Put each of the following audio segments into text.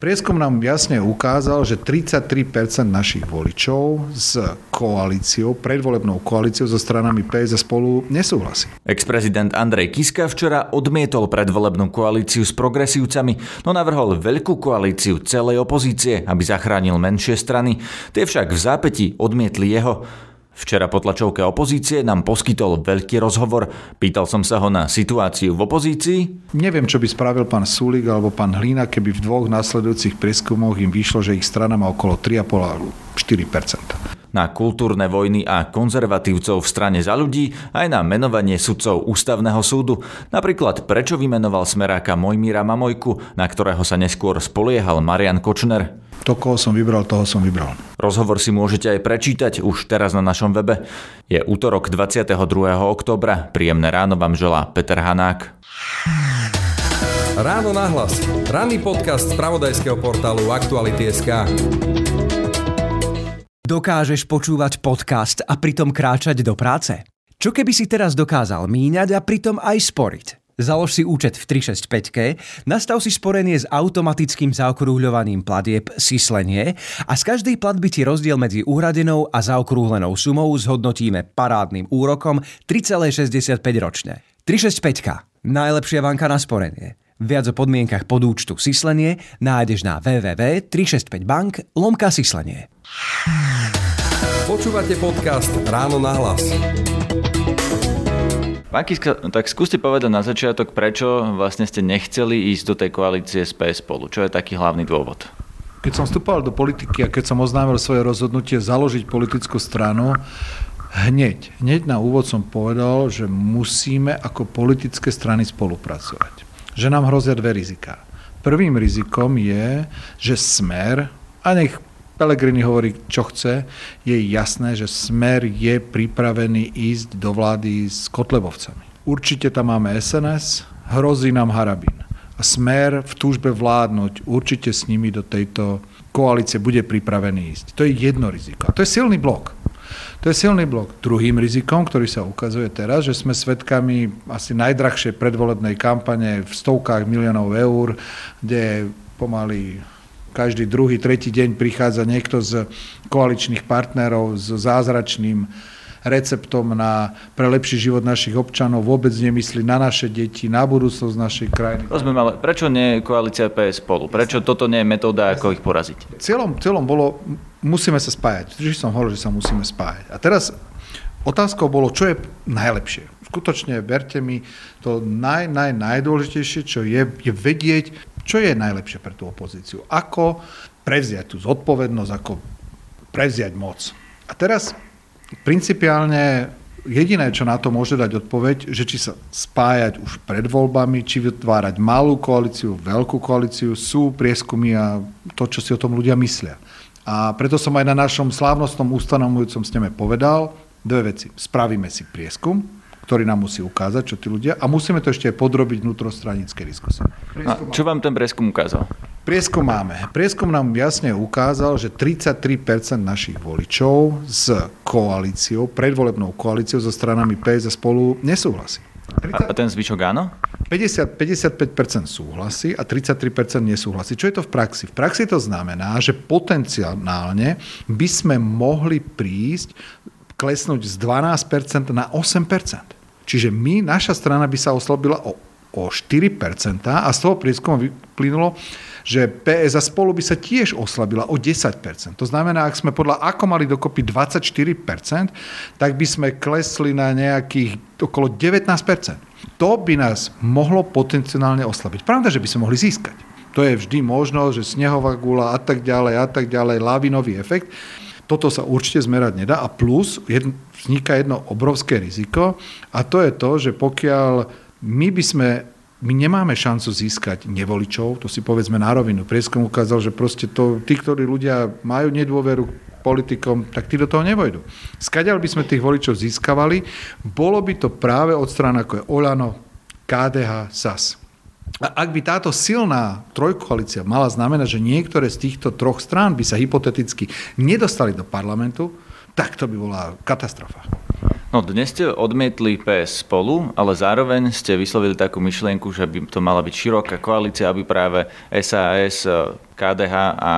Prieskum nám jasne ukázal, že 33% našich voličov s koalíciou, predvolebnou koalíciou so stranami PS a spolu nesúhlasí. Ex-prezident Andrej Kiska včera odmietol predvolebnú koalíciu s progresívcami, no navrhol veľkú koalíciu celej opozície, aby zachránil menšie strany. Tie však v zápäti odmietli jeho. Včera po tlačovke opozície nám poskytol veľký rozhovor. Pýtal som sa ho na situáciu v opozícii. Neviem, čo by spravil pán Sulik alebo pán Hlína, keby v dvoch nasledujúcich prieskumoch im vyšlo, že ich strana má okolo 3,5-4 na kultúrne vojny a konzervatívcov v strane za ľudí, aj na menovanie sudcov ústavného súdu. Napríklad, prečo vymenoval smeráka Mojmíra Mamojku, na ktorého sa neskôr spoliehal Marian Kočner. To, koho som vybral, toho som vybral. Rozhovor si môžete aj prečítať už teraz na našom webe. Je útorok 22. oktobra. Príjemné ráno vám želá Peter Hanák. Ráno nahlas. Ranný podcast z pravodajského portálu Aktuality.sk. Dokážeš počúvať podcast a pritom kráčať do práce? Čo keby si teraz dokázal míňať a pritom aj sporiť? Založ si účet v 365, nastav si sporenie s automatickým zaokrúhľovaním platieb Sislenie a z každej platby ti rozdiel medzi uhradenou a zaokrúhlenou sumou zhodnotíme parádnym úrokom 3,65 ročne. 365. Najlepšia banka na sporenie. Viac o podmienkach podúčtu Sislenie nájdeš na www.365bank lomka Sislenie. Počúvate podcast Ráno na hlas. Pán Kiska, tak skúste povedať na začiatok, prečo vlastne ste nechceli ísť do tej koalície s PS spolu. Čo je taký hlavný dôvod? Keď som vstupoval do politiky a keď som oznámil svoje rozhodnutie založiť politickú stranu, hneď, hneď na úvod som povedal, že musíme ako politické strany spolupracovať. Že nám hrozia dve rizika. Prvým rizikom je, že smer, a nech Pelegrini hovorí, čo chce, je jasné, že Smer je pripravený ísť do vlády s Kotlebovcami. Určite tam máme SNS, hrozí nám Harabín. A Smer v túžbe vládnuť určite s nimi do tejto koalície bude pripravený ísť. To je jedno riziko. A to je silný blok. To je silný blok. Druhým rizikom, ktorý sa ukazuje teraz, že sme svedkami asi najdrahšej predvolebnej kampane v stovkách miliónov eur, kde pomaly každý druhý, tretí deň prichádza niekto z koaličných partnerov s zázračným receptom na, pre lepší život našich občanov, vôbec nemyslí na naše deti, na budúcnosť našej krajiny. Rozumiem, ale prečo nie koalícia PS spolu? Prečo toto nie je metóda, ako ich poraziť? Cieľom, cieľom bolo, musíme sa spájať. Vždy som hovoril, že sa musíme spájať. A teraz otázkou bolo, čo je najlepšie. Skutočne, verte mi, to naj, naj, najdôležitejšie, čo je, je vedieť, čo je najlepšie pre tú opozíciu? Ako prevziať tú zodpovednosť, ako prevziať moc? A teraz principiálne jediné, čo na to môže dať odpoveď, že či sa spájať už pred voľbami, či vytvárať malú koalíciu, veľkú koalíciu, sú prieskumy a to, čo si o tom ľudia myslia. A preto som aj na našom slávnostnom ustanovujúcom sneme povedal dve veci. Spravíme si prieskum, ktorý nám musí ukázať, čo tí ľudia, a musíme to ešte aj podrobiť vnútrostranické diskusie. A čo vám ten prieskum ukázal? Prieskum máme. Prieskum nám jasne ukázal, že 33% našich voličov s koalíciou, predvolebnou koalíciou so stranami PS a spolu nesúhlasí. 30... A ten zvyšok áno? 50, 55% súhlasí a 33% nesúhlasí. Čo je to v praxi? V praxi to znamená, že potenciálne by sme mohli prísť klesnúť z 12% na 8%. Čiže my, naša strana by sa oslabila o, o 4% a z toho prieskumu vyplynulo, že PS a spolu by sa tiež oslabila o 10%. To znamená, ak sme podľa ako mali dokopy 24%, tak by sme klesli na nejakých okolo 19%. To by nás mohlo potenciálne oslabiť. Pravda, že by sme mohli získať. To je vždy možno, že snehová gula a tak ďalej a tak ďalej, lavinový efekt. Toto sa určite zmerať nedá a plus jedn, vzniká jedno obrovské riziko a to je to, že pokiaľ my by sme my nemáme šancu získať nevoličov, to si povedzme na rovinu. Prieskum ukázal, že proste to, tí, ktorí ľudia majú nedôveru politikom, tak tí do toho nevojdu. Skadiaľ by sme tých voličov získavali, bolo by to práve od strán ako je Olano, KDH, SAS. A ak by táto silná trojkoalícia mala znamenať, že niektoré z týchto troch strán by sa hypoteticky nedostali do parlamentu, tak to by bola katastrofa. No dnes ste odmietli PS spolu, ale zároveň ste vyslovili takú myšlienku, že by to mala byť široká koalícia, aby práve SAS, KDH a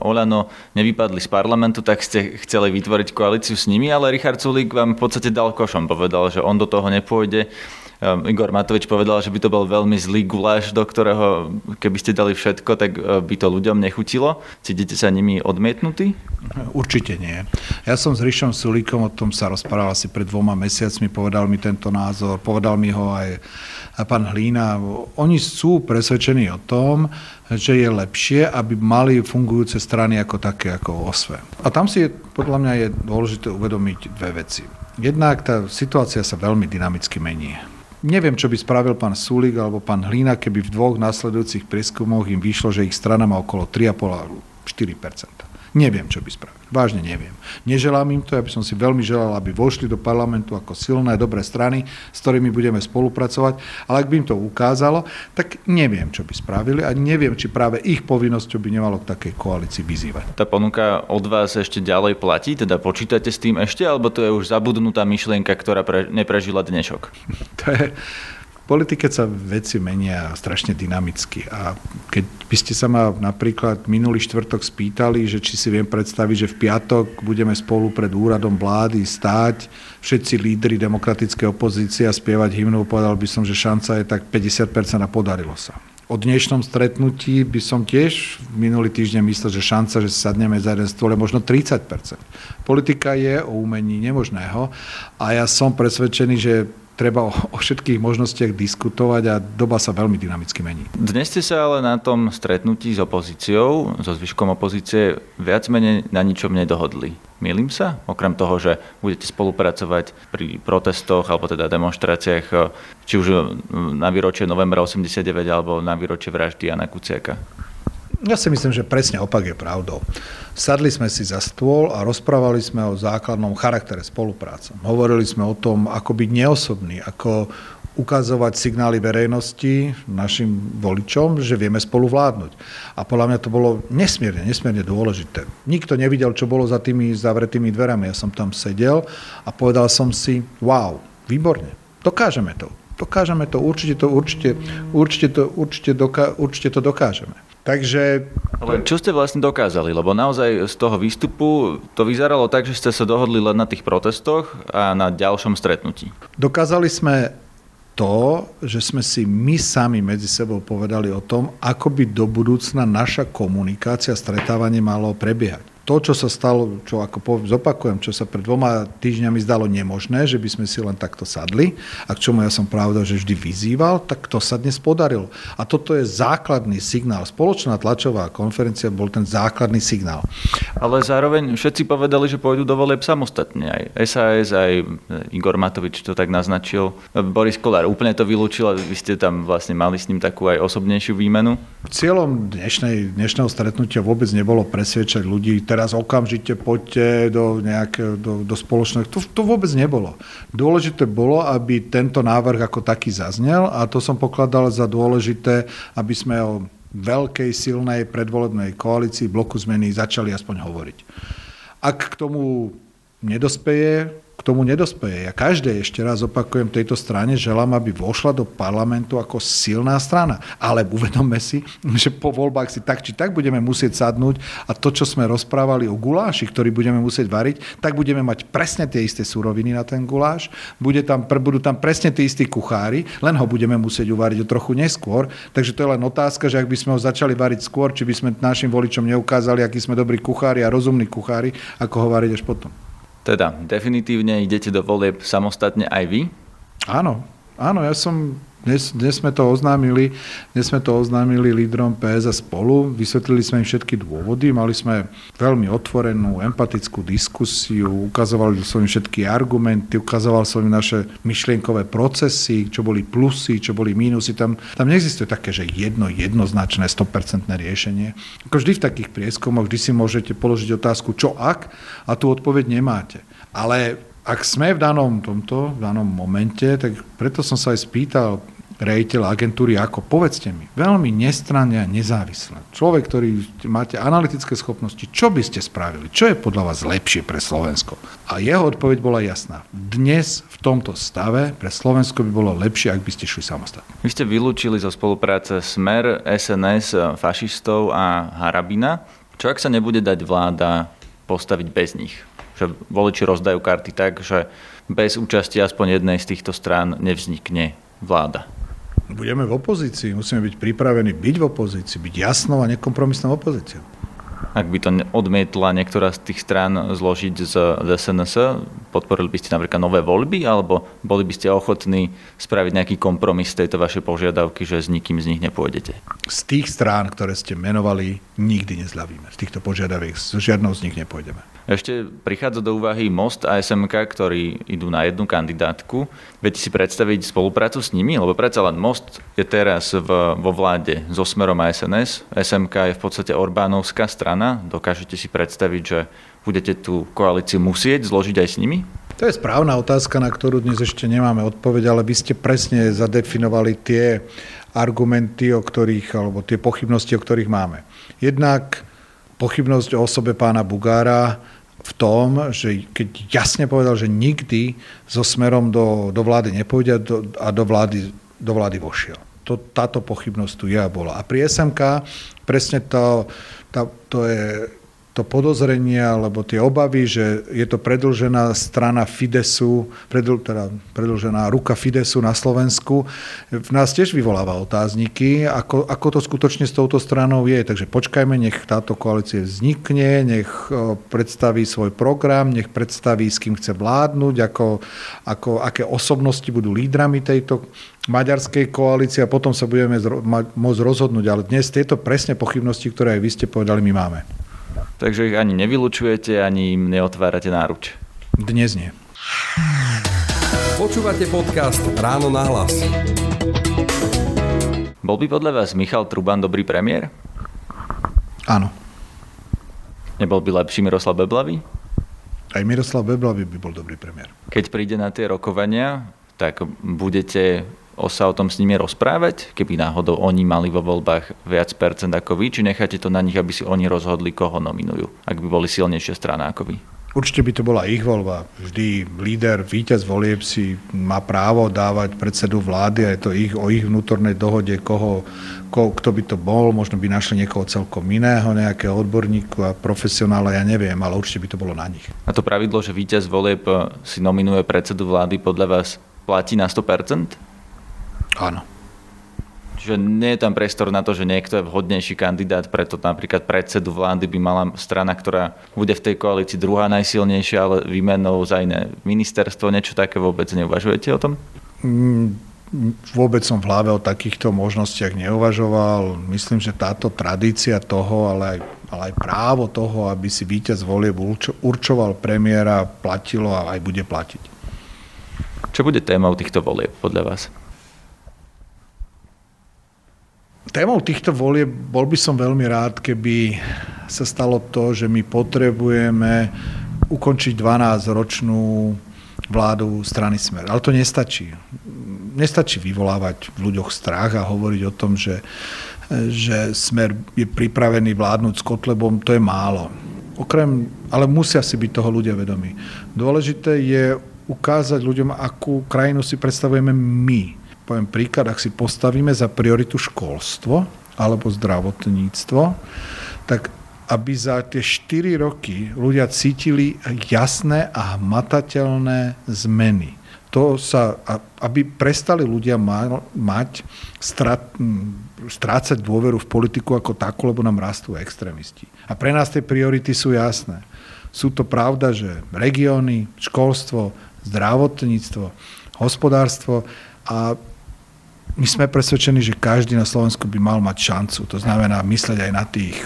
Olano nevypadli z parlamentu, tak ste chceli vytvoriť koalíciu s nimi, ale Richard Sulík vám v podstate dal košom. Povedal, že on do toho nepôjde. Ehm, Igor Matovič povedal, že by to bol veľmi zlý guláš, do ktorého keby ste dali všetko, tak e, by to ľuďom nechutilo. Cítite sa nimi odmietnutí? Určite nie. Ja som s Rišom Sulíkom, o tom sa rozprával asi pred dvoma mesiacmi, povedal mi tento názor, povedal mi ho aj pán Hlína. Oni sú presvedčení o tom, že je lepšie, aby mali fungujúce strany ako také, ako OSVE. A tam si je, podľa mňa je dôležité uvedomiť dve veci. Jednak tá situácia sa veľmi dynamicky mení. Neviem, čo by spravil pán Sulik alebo pán Hlína, keby v dvoch nasledujúcich prieskumoch im vyšlo, že ich strana má okolo 3,5-4 Neviem, čo by spravili. Vážne neviem. Neželám im to, ja by som si veľmi želal, aby vošli do parlamentu ako silné, dobré strany, s ktorými budeme spolupracovať, ale ak by im to ukázalo, tak neviem, čo by spravili a neviem, či práve ich povinnosťou by nemalo k takej koalícii vyzývať. Tá ponuka od vás ešte ďalej platí, teda počítate s tým ešte, alebo to je už zabudnutá myšlienka, ktorá pre, neprežila dnešok? to je, politike sa veci menia strašne dynamicky a keď by ste sa ma napríklad minulý štvrtok spýtali, že či si viem predstaviť, že v piatok budeme spolu pred úradom vlády stáť všetci lídry demokratickej opozície a spievať hymnu, povedal by som, že šanca je tak 50% a podarilo sa. O dnešnom stretnutí by som tiež minulý týždeň myslel, že šanca, že sadneme za jeden stôl je možno 30 Politika je o umení nemožného a ja som presvedčený, že treba o, o všetkých možnostiach diskutovať a doba sa veľmi dynamicky mení. Dnes ste sa ale na tom stretnutí s opozíciou, so zvyškom opozície, viac menej na ničom nedohodli. Milím sa? Okrem toho, že budete spolupracovať pri protestoch alebo teda demonstráciách, či už na výročie novembra 89 alebo na výročie vraždy Jana Kuciaka. Ja si myslím, že presne opak je pravdou. Sadli sme si za stôl a rozprávali sme o základnom charaktere spolupráce. Hovorili sme o tom, ako byť neosobný, ako ukazovať signály verejnosti našim voličom, že vieme spolu vládnuť. A podľa mňa to bolo nesmierne, nesmierne dôležité. Nikto nevidel, čo bolo za tými zavretými dverami. Ja som tam sedel a povedal som si, wow, výborne, dokážeme to. Dokážeme to, určite to, určite, určite to, určite, doká, určite to dokážeme. Takže... Ale čo ste vlastne dokázali? Lebo naozaj z toho výstupu to vyzeralo tak, že ste sa dohodli len na tých protestoch a na ďalšom stretnutí. Dokázali sme to, že sme si my sami medzi sebou povedali o tom, ako by do budúcna naša komunikácia, stretávanie malo prebiehať to, čo sa stalo, čo ako zopakujem, čo sa pred dvoma týždňami zdalo nemožné, že by sme si len takto sadli, a k čomu ja som pravda, že vždy vyzýval, tak to sa dnes podarilo. A toto je základný signál. Spoločná tlačová konferencia bol ten základný signál. Ale zároveň všetci povedali, že pôjdu do volieb samostatne. Aj SAS, aj Igor Matovič to tak naznačil. Boris Kolár úplne to vylúčil a vy ste tam vlastne mali s ním takú aj osobnejšiu výmenu. Cieľom dnešnej, dnešného stretnutia vôbec nebolo presviečať ľudí, teraz okamžite poďte do, nejaké, do, do spoločného. To, to vôbec nebolo. Dôležité bolo, aby tento návrh ako taký zaznel a to som pokladal za dôležité, aby sme o veľkej, silnej predvolebnej koalícii bloku zmeny začali aspoň hovoriť. Ak k tomu nedospeje, k tomu nedospeje. Ja každé, ešte raz opakujem, tejto strane želám, aby vošla do parlamentu ako silná strana. Ale uvedomme si, že po voľbách si tak či tak budeme musieť sadnúť a to, čo sme rozprávali o guláši, ktorý budeme musieť variť, tak budeme mať presne tie isté suroviny na ten guláš, bude tam, budú tam presne tí istí kuchári, len ho budeme musieť uvariť o trochu neskôr. Takže to je len otázka, že ak by sme ho začali variť skôr, či by sme našim voličom neukázali, akí sme dobrí kuchári a rozumní kuchári, ako ho variť až potom. Teda definitívne idete do volieb samostatne aj vy? Áno, áno, ja som dnes, dnes, sme to oznámili, dnes sme to oznámili lídrom PS a spolu, vysvetlili sme im všetky dôvody, mali sme veľmi otvorenú, empatickú diskusiu, ukazovali som im všetky argumenty, ukazoval som im naše myšlienkové procesy, čo boli plusy, čo boli mínusy. Tam, tam neexistuje také, že jedno, jednoznačné, 100% riešenie. Ako vždy v takých prieskumoch, vždy si môžete položiť otázku, čo ak, a tú odpoveď nemáte. Ale ak sme v danom tomto, v danom momente, tak preto som sa aj spýtal rejiteľ agentúry ako? Povedzte mi. Veľmi nestranne a nezávisle. Človek, ktorý máte analytické schopnosti, čo by ste spravili? Čo je podľa vás lepšie pre Slovensko? A jeho odpoveď bola jasná. Dnes v tomto stave pre Slovensko by bolo lepšie, ak by ste šli samostatne. Vy ste vylúčili zo spolupráce Smer, SNS, fašistov a Harabina. Čo ak sa nebude dať vláda postaviť bez nich? Že voliči rozdajú karty tak, že bez účasti aspoň jednej z týchto strán nevznikne vláda. Budeme v opozícii, musíme byť pripravení byť v opozícii, byť jasnou a nekompromisnou opozíciou. Ak by to odmietla niektorá z tých strán zložiť z, SNS, podporili by ste napríklad nové voľby, alebo boli by ste ochotní spraviť nejaký kompromis tejto vašej požiadavky, že s nikým z nich nepôjdete? Z tých strán, ktoré ste menovali, nikdy nezľavíme. Z týchto požiadaviek s žiadnou z nich nepôjdeme. Ešte prichádza do úvahy Most a SMK, ktorí idú na jednu kandidátku. Viete si predstaviť spoluprácu s nimi? Lebo predsa len Most je teraz v, vo vláde so Smerom a SNS. SMK je v podstate Orbánovská strana. Dokážete si predstaviť, že budete tú koalíciu musieť zložiť aj s nimi? To je správna otázka, na ktorú dnes ešte nemáme odpoveď, ale vy ste presne zadefinovali tie argumenty, o ktorých, alebo tie pochybnosti, o ktorých máme. Jednak pochybnosť o osobe pána Bugára v tom, že keď jasne povedal, že nikdy so smerom do, do vlády nepôjde a do, vlády, do vlády vošiel. To, táto pochybnosť tu je a bola. A pri SMK presne to, to, to je to podozrenie alebo tie obavy, že je to predlžená strana Fidesu, predl, teda predlžená ruka Fidesu na Slovensku, v nás tiež vyvoláva otázniky, ako, ako to skutočne s touto stranou je. Takže počkajme, nech táto koalícia vznikne, nech predstaví svoj program, nech predstaví, s kým chce vládnuť, ako, ako, aké osobnosti budú lídrami tejto maďarskej koalície a potom sa budeme môcť rozhodnúť. Ale dnes tieto presne pochybnosti, ktoré aj vy ste povedali, my máme. Takže ich ani nevylučujete, ani im neotvárate náruč. Dnes nie. Počúvate podcast Ráno na hlas. Bol by podľa vás Michal Truban dobrý premiér? Áno. Nebol by lepší Miroslav Beblavý? Aj Miroslav Beblavý by bol dobrý premiér. Keď príde na tie rokovania, tak budete sa o tom s nimi rozprávať, keby náhodou oni mali vo voľbách viac percent ako vy, či necháte to na nich, aby si oni rozhodli, koho nominujú, ak by boli silnejšia strana ako vy? Určite by to bola ich voľba. Vždy líder, víťaz volieb si má právo dávať predsedu vlády a je to ich, o ich vnútornej dohode, koho, ko, kto by to bol. Možno by našli niekoho celkom iného, nejakého odborníku a profesionála, ja neviem, ale určite by to bolo na nich. A to pravidlo, že víťaz volieb si nominuje predsedu vlády, podľa vás platí na 100%? Áno. Čiže nie je tam priestor na to, že niekto je vhodnejší kandidát, preto napríklad predsedu vlády by mala strana, ktorá bude v tej koalícii druhá najsilnejšia, ale výmenou za iné ministerstvo, niečo také vôbec neuvažujete o tom? Mm, vôbec som v hlave o takýchto možnostiach neuvažoval. Myslím, že táto tradícia toho, ale aj, ale aj právo toho, aby si víťaz volieb určoval premiéra, platilo a aj bude platiť. Čo bude témou týchto volieb podľa vás? Témou týchto volieb bol by som veľmi rád, keby sa stalo to, že my potrebujeme ukončiť 12-ročnú vládu strany Smer. Ale to nestačí. Nestačí vyvolávať v ľuďoch strach a hovoriť o tom, že, že Smer je pripravený vládnuť s Kotlebom. To je málo. Okrem, ale musia si byť toho ľudia vedomí. Dôležité je ukázať ľuďom, akú krajinu si predstavujeme my poviem príklad, ak si postavíme za prioritu školstvo alebo zdravotníctvo, tak aby za tie 4 roky ľudia cítili jasné a hmatateľné zmeny. To sa, aby prestali ľudia mať, strat, strácať dôveru v politiku ako takú, lebo nám rastú extrémisti. A pre nás tie priority sú jasné. Sú to pravda, že regióny, školstvo, zdravotníctvo, hospodárstvo a my sme presvedčení, že každý na Slovensku by mal mať šancu. To znamená mysleť aj na tých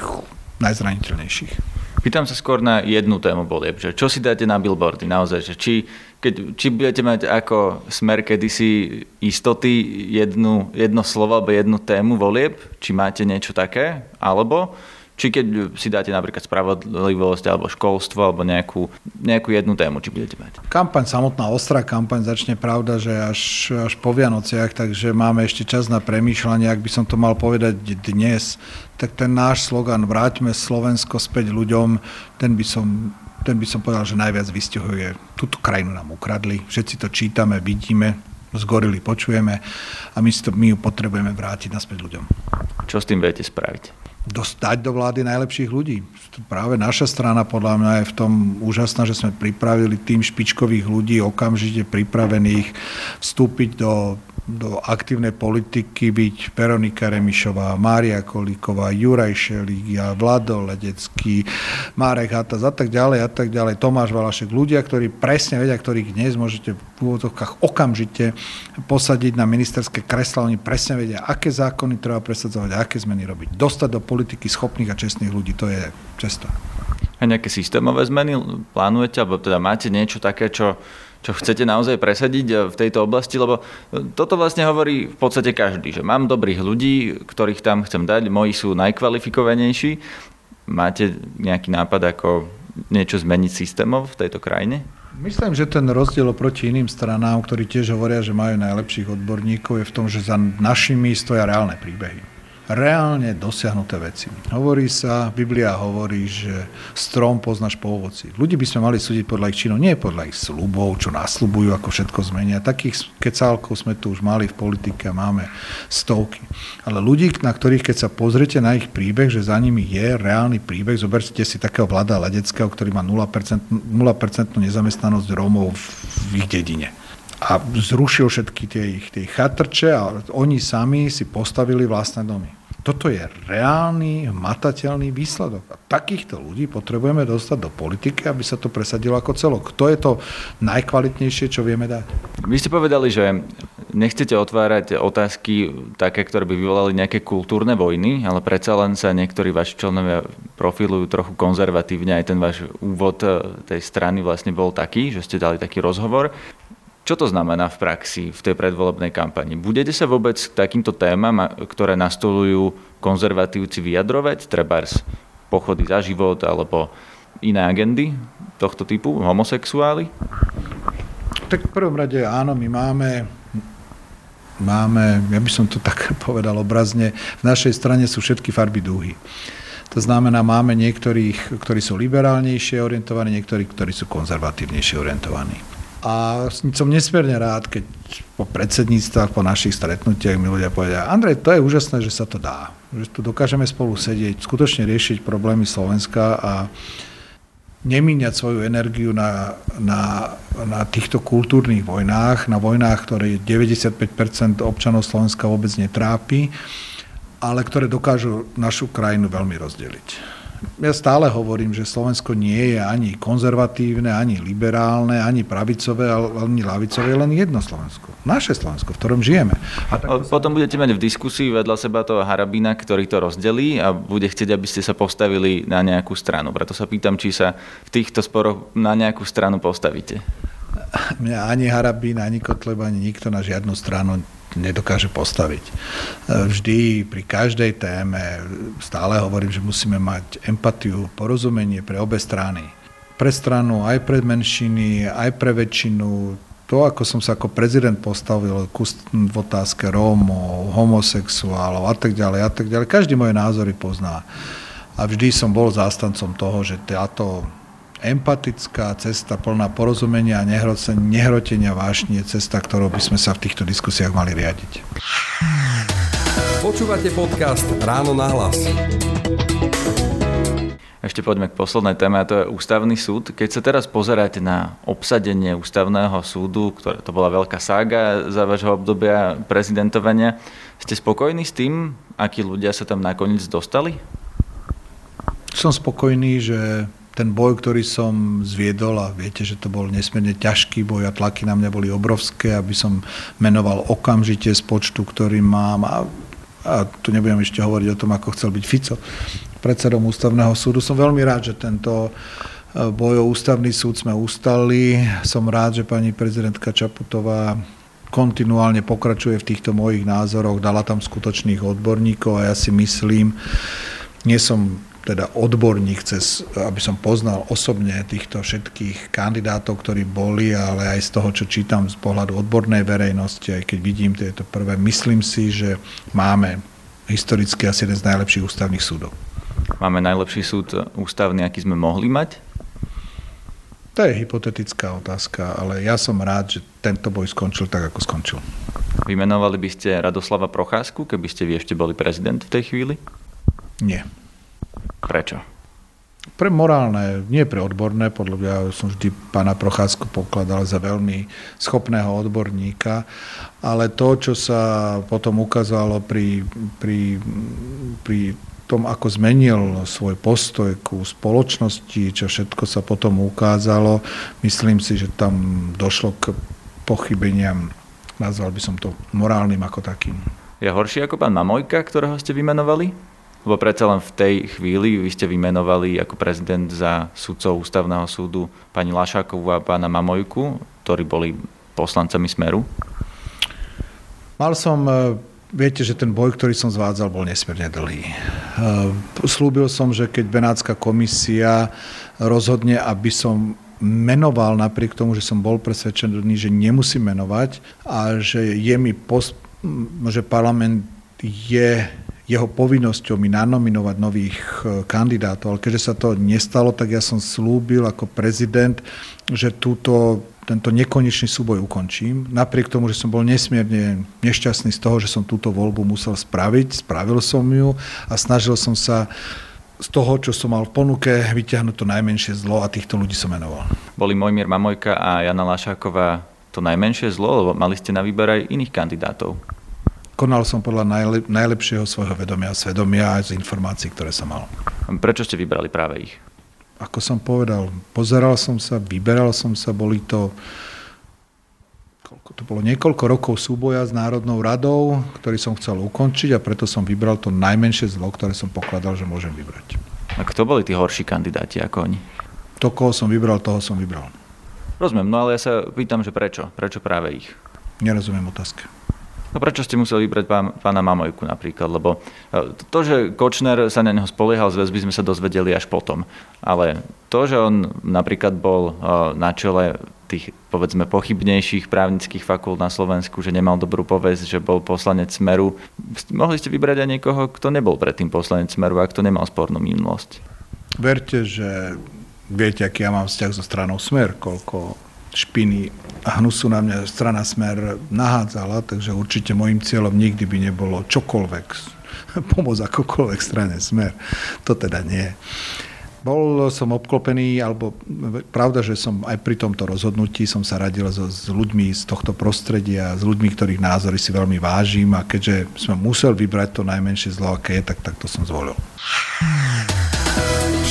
najzraniteľnejších. Pýtam sa skôr na jednu tému volieb, že čo si dáte na billboardy naozaj, že či, keď, či budete mať ako smer kedysi istoty jednu, jedno slovo alebo jednu tému volieb, či máte niečo také, alebo Či keď si dáte napríklad spravodlivosť alebo školstvo alebo nejakú, nejakú jednu tému, či budete mať. Kampaň samotná, ostrá kampaň začne pravda, že až, až po Vianociach, takže máme ešte čas na premýšľanie, ak by som to mal povedať dnes, tak ten náš slogan Vráťme Slovensko späť ľuďom, ten by som ten by som povedal, že najviac vystihuje. Túto krajinu nám ukradli, všetci to čítame, vidíme, zgorili, počujeme a my, to, my ju potrebujeme vrátiť naspäť ľuďom. Čo s tým viete spraviť? Dostať do vlády najlepších ľudí. Práve naša strana podľa mňa je v tom úžasná, že sme pripravili tým špičkových ľudí okamžite pripravených vstúpiť do do aktívnej politiky byť Veronika Remišová, Mária Kolíková, Juraj Šelík, Vlado Ledecký, Márek Hatas a tak ďalej a tak ďalej, Tomáš Valašek, ľudia, ktorí presne vedia, ktorých dnes môžete v úvodzovkách okamžite posadiť na ministerské kresla, oni presne vedia, aké zákony treba presadzovať a aké zmeny robiť. Dostať do politiky schopných a čestných ľudí, to je cesta. A nejaké systémové zmeny plánujete, alebo teda máte niečo také, čo čo chcete naozaj presadiť eh, v tejto oblasti, lebo eh, toto vlastne hovorí v podstate každý, že mám dobrých ľudí, ktorých tam chcem dať, moji sú najkvalifikovanejší. Máte nejaký nápad, ako niečo zmeniť systémov v tejto krajine? Myslím, že ten rozdiel oproti iným stranám, ktorí tiež hovoria, že majú najlepších odborníkov, je v tom, že za našimi stoja reálne príbehy reálne dosiahnuté veci. Hovorí sa, Biblia hovorí, že strom poznáš po ovoci. Ľudí by sme mali súdiť podľa ich činov, nie podľa ich slubov, čo nasľubujú, ako všetko zmenia. Takých kecálkov sme tu už mali v politike máme stovky. Ale ľudí, na ktorých, keď sa pozriete na ich príbeh, že za nimi je reálny príbeh, zoberte si takého vláda Ledeckého, ktorý má 0%, 0% nezamestnanosť Rómov v ich dedine a zrušil všetky tie ich tie chatrče a oni sami si postavili vlastné domy. Toto je reálny, matateľný výsledok. A takýchto ľudí potrebujeme dostať do politiky, aby sa to presadilo ako celok. To je to najkvalitnejšie, čo vieme dať. Vy ste povedali, že nechcete otvárať otázky také, ktoré by vyvolali nejaké kultúrne vojny, ale predsa len sa niektorí vaši členovia profilujú trochu konzervatívne. Aj ten váš úvod eh, tej strany vlastne bol taký, že ste dali taký rozhovor. Čo to znamená v praxi v tej predvolebnej kampani? Budete sa vôbec k takýmto témam, ktoré nastolujú konzervatívci vyjadrovať, trebárs pochody za život alebo iné agendy tohto typu, homosexuáli? Tak v prvom rade áno, my máme máme, ja by som to tak povedal obrazne, v našej strane sú všetky farby dúhy. To znamená, máme niektorých, ktorí sú liberálnejšie orientovaní, niektorí, ktorí sú konzervatívnejšie orientovaní. A som nesmierne rád, keď po predsedníctvách, po našich stretnutiach mi ľudia povedia, Andrej, to je úžasné, že sa to dá. Že tu dokážeme spolu sedieť, skutočne riešiť problémy Slovenska a nemíňať svoju energiu na, na, na týchto kultúrnych vojnách, na vojnách, ktoré 95% občanov Slovenska vôbec netrápi, ale ktoré dokážu našu krajinu veľmi rozdeliť ja stále hovorím, že Slovensko nie je ani konzervatívne, ani liberálne, ani pravicové, ani lavicové, len jedno Slovensko. Naše Slovensko, v ktorom žijeme. A tak Potom sa... budete mať v diskusii vedľa seba toho Harabina, ktorý to rozdelí a bude chcieť, aby ste sa postavili na nejakú stranu. Preto sa pýtam, či sa v týchto sporoch na nejakú stranu postavíte. Mňa ani Harabín, ani Kotleba, ani nikto na žiadnu stranu nedokáže postaviť. E, vždy pri každej téme stále hovorím, že musíme mať empatiu, porozumenie pre obe strany. Pre stranu, aj pre menšiny, aj pre väčšinu. To, ako som sa ako prezident postavil v otázke Rómov, homosexuálov a tak ďalej a tak ďalej. Každý moje názory pozná. A vždy som bol zástancom toho, že táto empatická cesta plná porozumenia a nehrotenia vášnie cesta, ktorou by sme sa v týchto diskusiách mali riadiť. Počúvate podcast Ráno na hlas. Ešte poďme k poslednej téme, a to je ústavný súd. Keď sa teraz pozeráte na obsadenie ústavného súdu, ktoré to bola veľká sága za vášho obdobia prezidentovania, ste spokojní s tým, akí ľudia sa tam nakoniec dostali? Som spokojný, že ten boj, ktorý som zviedol a viete, že to bol nesmierne ťažký boj a tlaky na mňa boli obrovské, aby som menoval okamžite z počtu, ktorý mám a, a tu nebudem ešte hovoriť o tom, ako chcel byť Fico predsedom ústavného súdu. Som veľmi rád, že tento e, boj o ústavný súd sme ustali. Som rád, že pani prezidentka Čaputová kontinuálne pokračuje v týchto mojich názoroch, dala tam skutočných odborníkov a ja si myslím, nie som teda odborník, cez, aby som poznal osobne týchto všetkých kandidátov, ktorí boli, ale aj z toho, čo čítam z pohľadu odbornej verejnosti, aj keď vidím tieto prvé, myslím si, že máme historicky asi jeden z najlepších ústavných súdov. Máme najlepší súd ústavný, aký sme mohli mať? To je hypotetická otázka, ale ja som rád, že tento boj skončil tak, ako skončil. Vymenovali by ste Radoslava Procházku, keby ste vy ešte boli prezident v tej chvíli? Nie. Prečo? Pre morálne, nie pre odborné, podľa mňa som vždy pána Procházku pokladal za veľmi schopného odborníka, ale to, čo sa potom ukázalo pri, pri, pri tom, ako zmenil svoj postoj ku spoločnosti, čo všetko sa potom ukázalo, myslím si, že tam došlo k pochybeniam, nazval by som to morálnym ako takým. Je horší ako pán Mamojka, ktorého ste vymenovali? Lebo predsa len v tej chvíli vy ste vymenovali ako prezident za sudcov ústavného súdu pani Lašákovú a pána Mamojku, ktorí boli poslancami Smeru. Mal som, e, viete, že ten boj, ktorý som zvádzal, bol nesmierne dlhý. E, slúbil som, že keď Benátska komisia rozhodne, aby som menoval napriek tomu, že som bol presvedčený, že nemusím menovať a že je mi post, že parlament je jeho povinnosťou mi nanominovať nových e, kandidátov, ale keďže sa to nestalo, tak ja som slúbil ako prezident, že túto, tento nekonečný súboj ukončím. Napriek tomu, že som bol nesmierne nešťastný z toho, že som túto voľbu musel spraviť, spravil som ju a snažil som sa z toho, čo som mal v ponuke, vyťahnuť to najmenšie zlo a týchto ľudí som menoval. Boli Mojmír Mamojka a Jana Lašáková to najmenšie zlo, lebo mali ste na výber aj iných kandidátov. Konal som podľa najlep- najlepšieho svojho vedomia a svedomia aj z informácií, ktoré som mal. Prečo ste vybrali práve ich? Ako som povedal, pozeral som sa, vyberal som sa, boli to koľko to bolo niekoľko rokov súboja s Národnou radou, ktorý som chcel ukončiť a preto som vybral to najmenšie zlo, ktoré som pokladal, že môžem vybrať. A kto boli tí horší kandidáti ako oni? To, koho som vybral, toho som vybral. Rozumiem, no ale ja sa pýtam, že prečo? Prečo práve ich? Nerozumiem otázke. No prečo ste museli vybrať pán, pána Mamojku napríklad? Lebo e, to, že Kočner sa na neho spoliehal z väzby, sme sa dozvedeli až potom. Ale to, že on napríklad bol e, na čele tých, povedzme, pochybnejších právnických fakult na Slovensku, že nemal dobrú povesť, že bol poslanec Smeru. Mohli ste vybrať aj niekoho, kto nebol predtým poslanec Smeru a kto nemal spornú minulosť. Verte, že viete, aký ja mám vzťah so stranou Smer, koľko špiny a hnusu na mňa strana Smer nahádzala, takže určite môjim cieľom nikdy by nebolo čokoľvek pomôcť akokoľvek strane Smer. To teda nie. Bol som obklopený, alebo pravda, že som aj pri tomto rozhodnutí som sa radil so, s ľuďmi z tohto prostredia, s ľuďmi, ktorých názory si veľmi vážim a keďže som musel vybrať to najmenšie zlo, aké je, tak takto som zvolil.